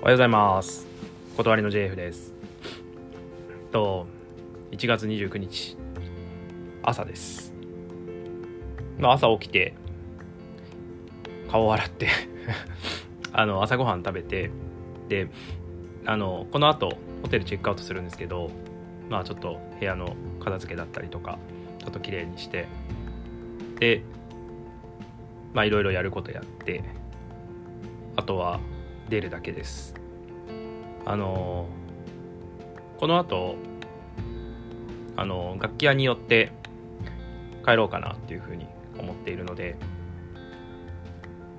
おはようございます。断りの JF です。と1月29日朝です。まあ朝起きて顔を洗って あの朝ごはん食べてであのこの後ホテルチェックアウトするんですけどまあちょっと部屋の片付けだったりとかちょっと綺麗にしてでまあいろいろやることやってあとは出るだけです。あのこの後あの楽器屋によって帰ろうかなっていうふうに思っているので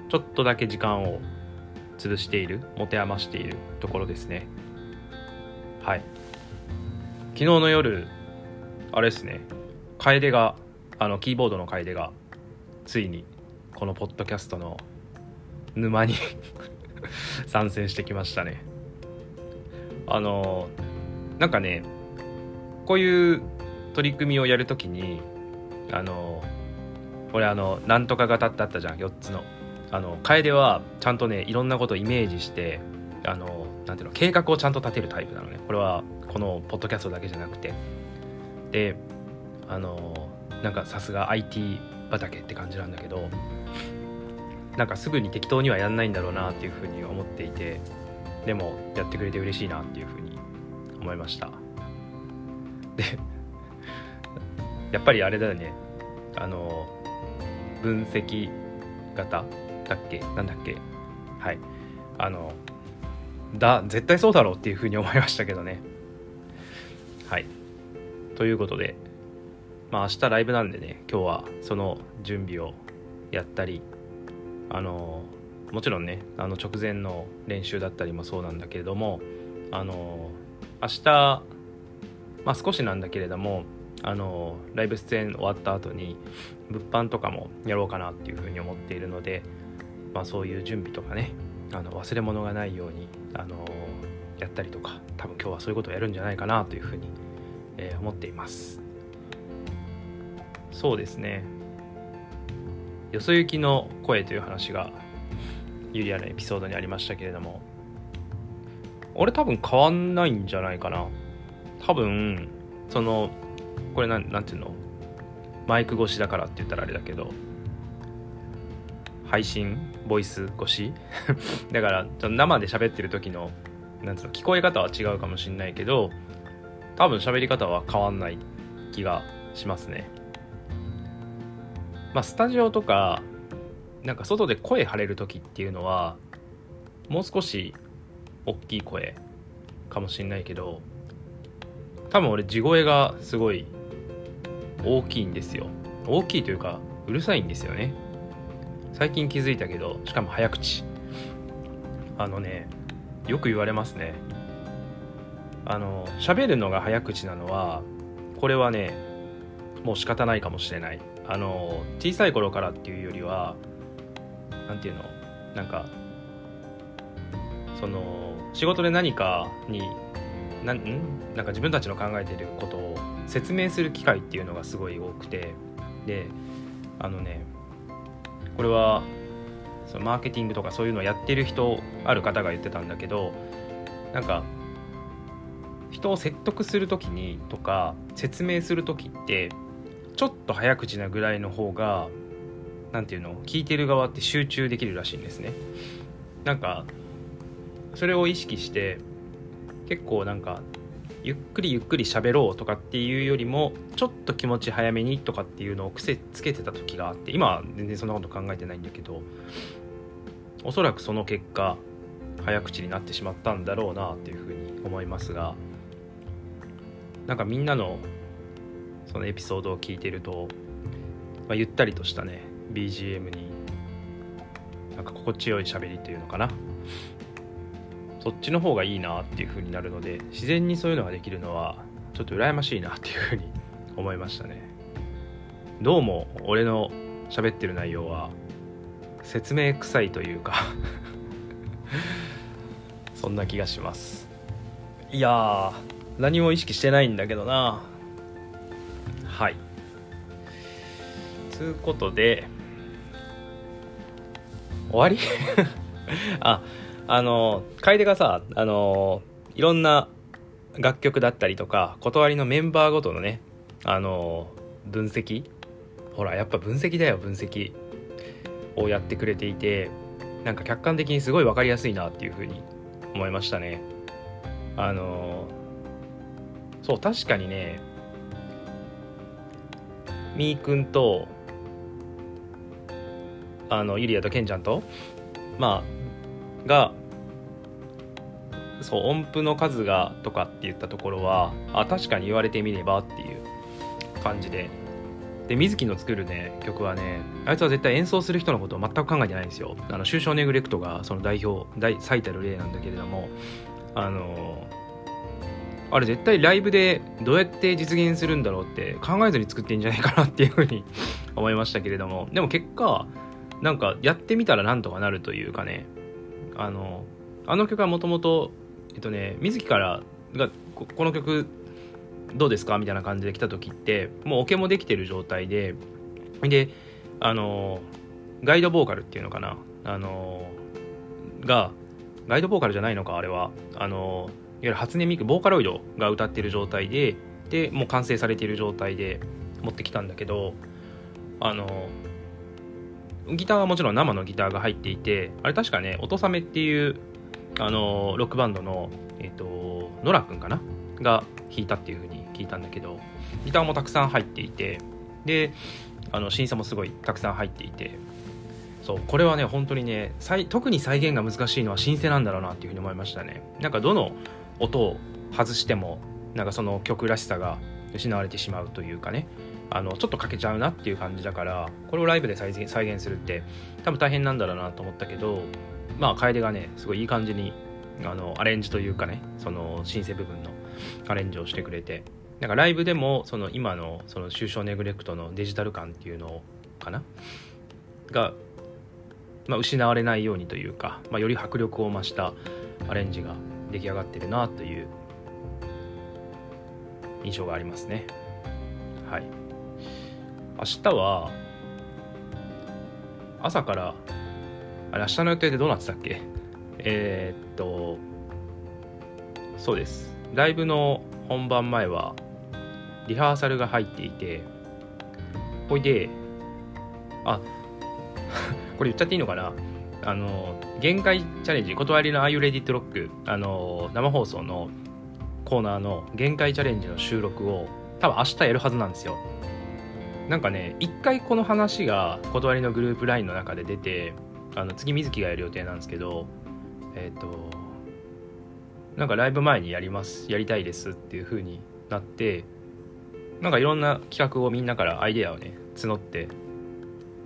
ちょっとだけ時間を潰している持て余しているところですね。はい。昨日の夜あれですね。楓があのキーボードの楓がついにこのポッドキャストの沼に 参戦してきましたね。あのなんかねこういう取り組みをやるときにあの俺あのなんとか型ってあったじゃん4つの。あの楓はちゃんとねいろんなことをイメージしてあのなんていうの計画をちゃんと立てるタイプなのね。これはこのポッドキャストだけじゃなくて。であのなんかさすが IT 畑って感じなんだけどなんかすぐに適当にはやんないんだろうなっていうふうに思っていて。でもやってくれて嬉しいなっていうふうに思いました。で やっぱりあれだよね。あの分析型だっけ？なんだっけ？はい。あのだ絶対そうだろうっていうふうに思いましたけどね。はい。ということでまあ明日ライブなんでね今日はその準備をやったりあのもちろんねあの直前の練習だったりもそうなんだけれどもあの明日、まあ、少しなんだけれどもあのライブ出演終わった後に物販とかもやろうかなっていうふうに思っているので、まあ、そういう準備とかねあの忘れ物がないようにあのやったりとか多分今日はそういうことをやるんじゃないかなというふうに、えー、思っています。そうですね。よそ行きの声という話がユリアのエピソードにありましたけれども。俺多分変わんないんじゃないかな。多分そのこれなんなんていうの？マイク越しだからって言ったらあれだけど。配信？ボイス越し？だから生で喋ってる時のなんつうの？聞こえ方は違うかもしんないけど多分喋り方は変わんない気がしますね。まあスタジオとかなんか外で声張れる時っていうのはもう少し大きい声かもしんないけど多分俺地声がすごい大きいんですよ。大きいというかうるさいんですよね。最近気づいたけどしかも早口。あのねよく言われますね。あの喋るのが早口なのはこれはねもう仕方ないかもしれない。あの小さい頃からっていうよりは何て言うの？なんかその仕事で何かになんなんか自分たちの考えてることを説明する機会っていうのがすごい多くて。であのねこれはそのマーケティングとかそういうのをやってる人ある方が言ってたんだけどなんか人を説得する時にとか説明する時ってちょっと早口なぐらいの方が何て言うの聞いてる側って集中できるらしいんですね。なんかそれを意識して結構なんかゆっくりゆっくり喋ろうとかっていうよりもちょっと気持ち早めにとかっていうのを癖つけてた時があって今は全然そんなこと考えてないんだけどおそらくその結果早口になってしまったんだろうなっていうふうに思いますがなんかみんなのそのエピソードを聞いてると、まあ、ゆったりとしたね BGM になんか心地よい喋りというのかな。そっちの方がいいなっていう風になるので自然にそういうのができるのはちょっと羨ましいなっていう風に 思いましたね。どうも俺の喋ってる内容は説明臭いというか そんな気がします。いや何も意識してないんだけどな。はい。つうことで終わり？ああの楓がさあのいろんな楽曲だったりとか断りのメンバーごとのねあの分析？ほらやっぱ分析だよ分析。をやってくれていてなんか客観的にすごい分かりやすいなっていうふうに思いましたね。あのそう確かにねみーくんとあのゆりやとけんちゃんとまあがそう音符の数がとかって言ったところはあ確かに言われてみればっていう感じで。で水木の作るね曲はねあいつは絶対演奏する人のことを全く考えてないんですよ。あの終章ネグレクトがその代表最たる例なんだけれどもあのあれ絶対ライブでどうやって実現するんだろうって考えずに作ってんじゃないかなっていうふうに思いましたけれども。でも結果なんかやってみたらなんとかなるというかね。あのあの曲はもともとえっとね水木からがこの曲どうですか？みたいな感じで来た時ってもうオケもできてる状態でであのガイドボーカルっていうのかな？あのがガイドボーカルじゃないのか？あれは。あのいわゆる初音ミクボーカロイドが歌ってる状態ででもう完成されている状態で持ってきたんだけどあのギターはもちろん生のギターが入っていてあれ確かね音サメっていうあのロックバンドのえっ、とノラ君かな？が弾いたっていう風に聞いたんだけどギターもたくさん入っていてであの審査もすごいたくさん入っていてそうこれはね本当にね特に再現が難しいのはシンセなんだろうなっていうふうに思いましたね。なんかどの音を外してもなんかその曲らしさが失われてしまうというかね。あのちょっと欠けちゃうなっていう感じだからこれをライブで再現再現するって多分大変なんだろうなと思ったけどまあ楓がねすごいいい感じにあのアレンジというかねそのシンセ部分のアレンジをしてくれてなんかライブでもその今のその終章ネグレクトのデジタル感っていうのかな？が、まあ、失われないようにというか、まあ、より迫力を増したアレンジが出来上がってるなという印象がありますね。はい。明日は朝からあれ明日の予定でどうなってたっけ？えー、っとそうです。ライブの本番前はリハーサルが入っていてほいであ これ言っちゃっていいのかな？あの限界チャレンジ断りの「Are You Ready to Rock」あの生放送のコーナーの限界チャレンジの収録を多分明日やるはずなんですよ。なんかね一回この話が断りのグループ LINE の中で出てあの次水木がやる予定なんですけどえっ、ー、となんかライブ前にやりますやりたいですっていう風になってなんかいろんな企画をみんなからアイデアをね募って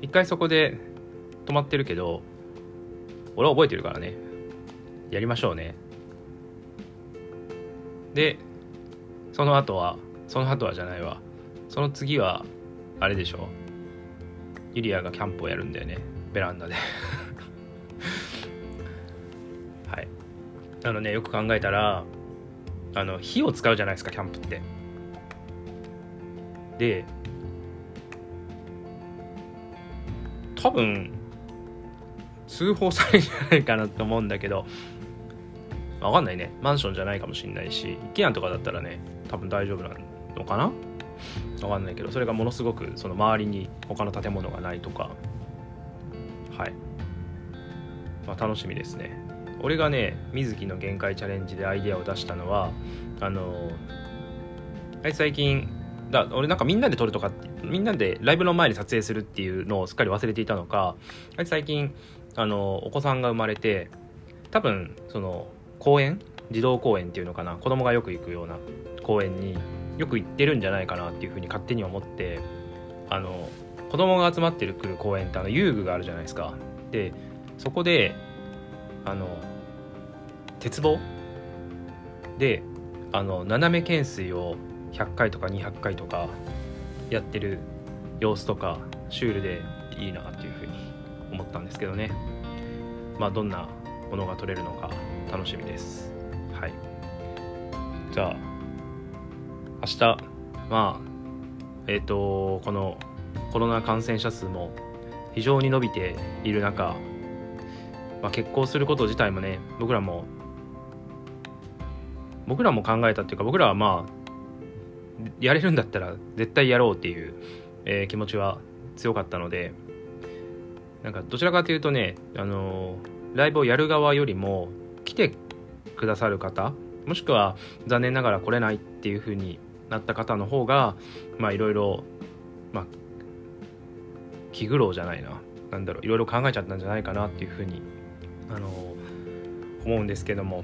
一回そこで止まってるけど俺は覚えてるからねやりましょうね。でその後はその後はじゃないわ。その次はあれでしょ？ユリアがキャンプをやるんだよね。ベランダで。はい。あのねよく考えたらあの火を使うじゃないですかキャンプって。で多分通報されるんじゃないかなと思うんだけどわかんないね。マンションじゃないかもしんないし一軒家とかだったらね多分大丈夫なのかな？わかんないけどそれがものすごくその周りに他の建物がないとか。はい、まあ、楽しみですね。俺がね水木の限界チャレンジでアイデアを出したのはあのあいつ最近だ俺なんかみんなで撮るとかみんなでライブの前に撮影するっていうのをすっかり忘れていたのかあいつ最近あのお子さんが生まれて多分その公園？児童公園っていうのかな？子供がよく行くような公園によく行ってるんじゃないかなっていうふうに勝手に思ってあの子供が集まってくる公園ってあの遊具があるじゃないですか。でそこであの鉄棒？であの斜め懸垂を100回とか200回とかやってる様子とかシュールでいいなっていうふうに思ったんですけどね。まあどんなものが撮れるのか楽しみです。はい。じゃあ明日まあえっ、ー、とこのコロナ感染者数も非常に伸びている中まあ、結婚すること自体もね僕らも僕らも考えたっていうか僕らはまあやれるんだったら絶対やろうっていう、えー、気持ちは強かったのでなんかどちらかというとね、あのー、ライブをやる側よりも来てくださる方もしくは残念ながら来れないっていう風になった方の方がまあいろいろまあ気苦労じゃないな。なんだろういろいろ考えちゃったんじゃないかなっていう風にあの、思うんですけども。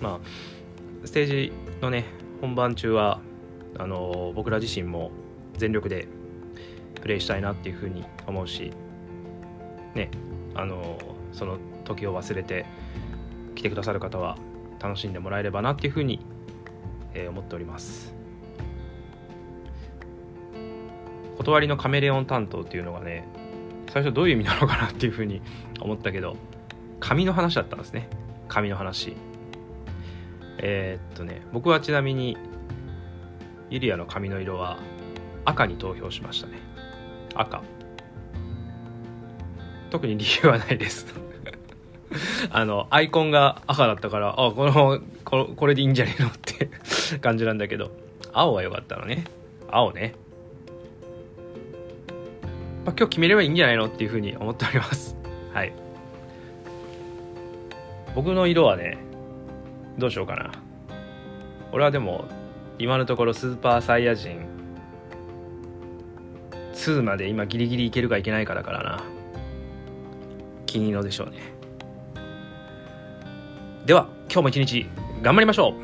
まあステージのね本番中はあの僕ら自身も全力でプレイしたいなっていうふうに思うしねあのその時を忘れて来てくださる方は楽しんでもらえればなっていうふうに、え、思っております。断りのカメレオン担当っていうのがね最初どういう意味なのかなっていうふうに 思ったけど紙の話だったんですね。紙の話。えー、っとね僕はちなみにユリアの髪の色は赤に投票しましたね。赤。特に理由はないです。あのアイコンが赤だったからあこのここれでいいんじゃねえのって 感じなんだけど青が良かったのね。青ね、まあ、今日決めればいいんじゃないのっていうふうに思っております。はい。僕の色はねどうしようかな。俺はでも今のところスーパーサイヤ人2まで今ギリギリいけるかいけないかだからな。気に入るのでしょうね。では今日も一日頑張りましょう。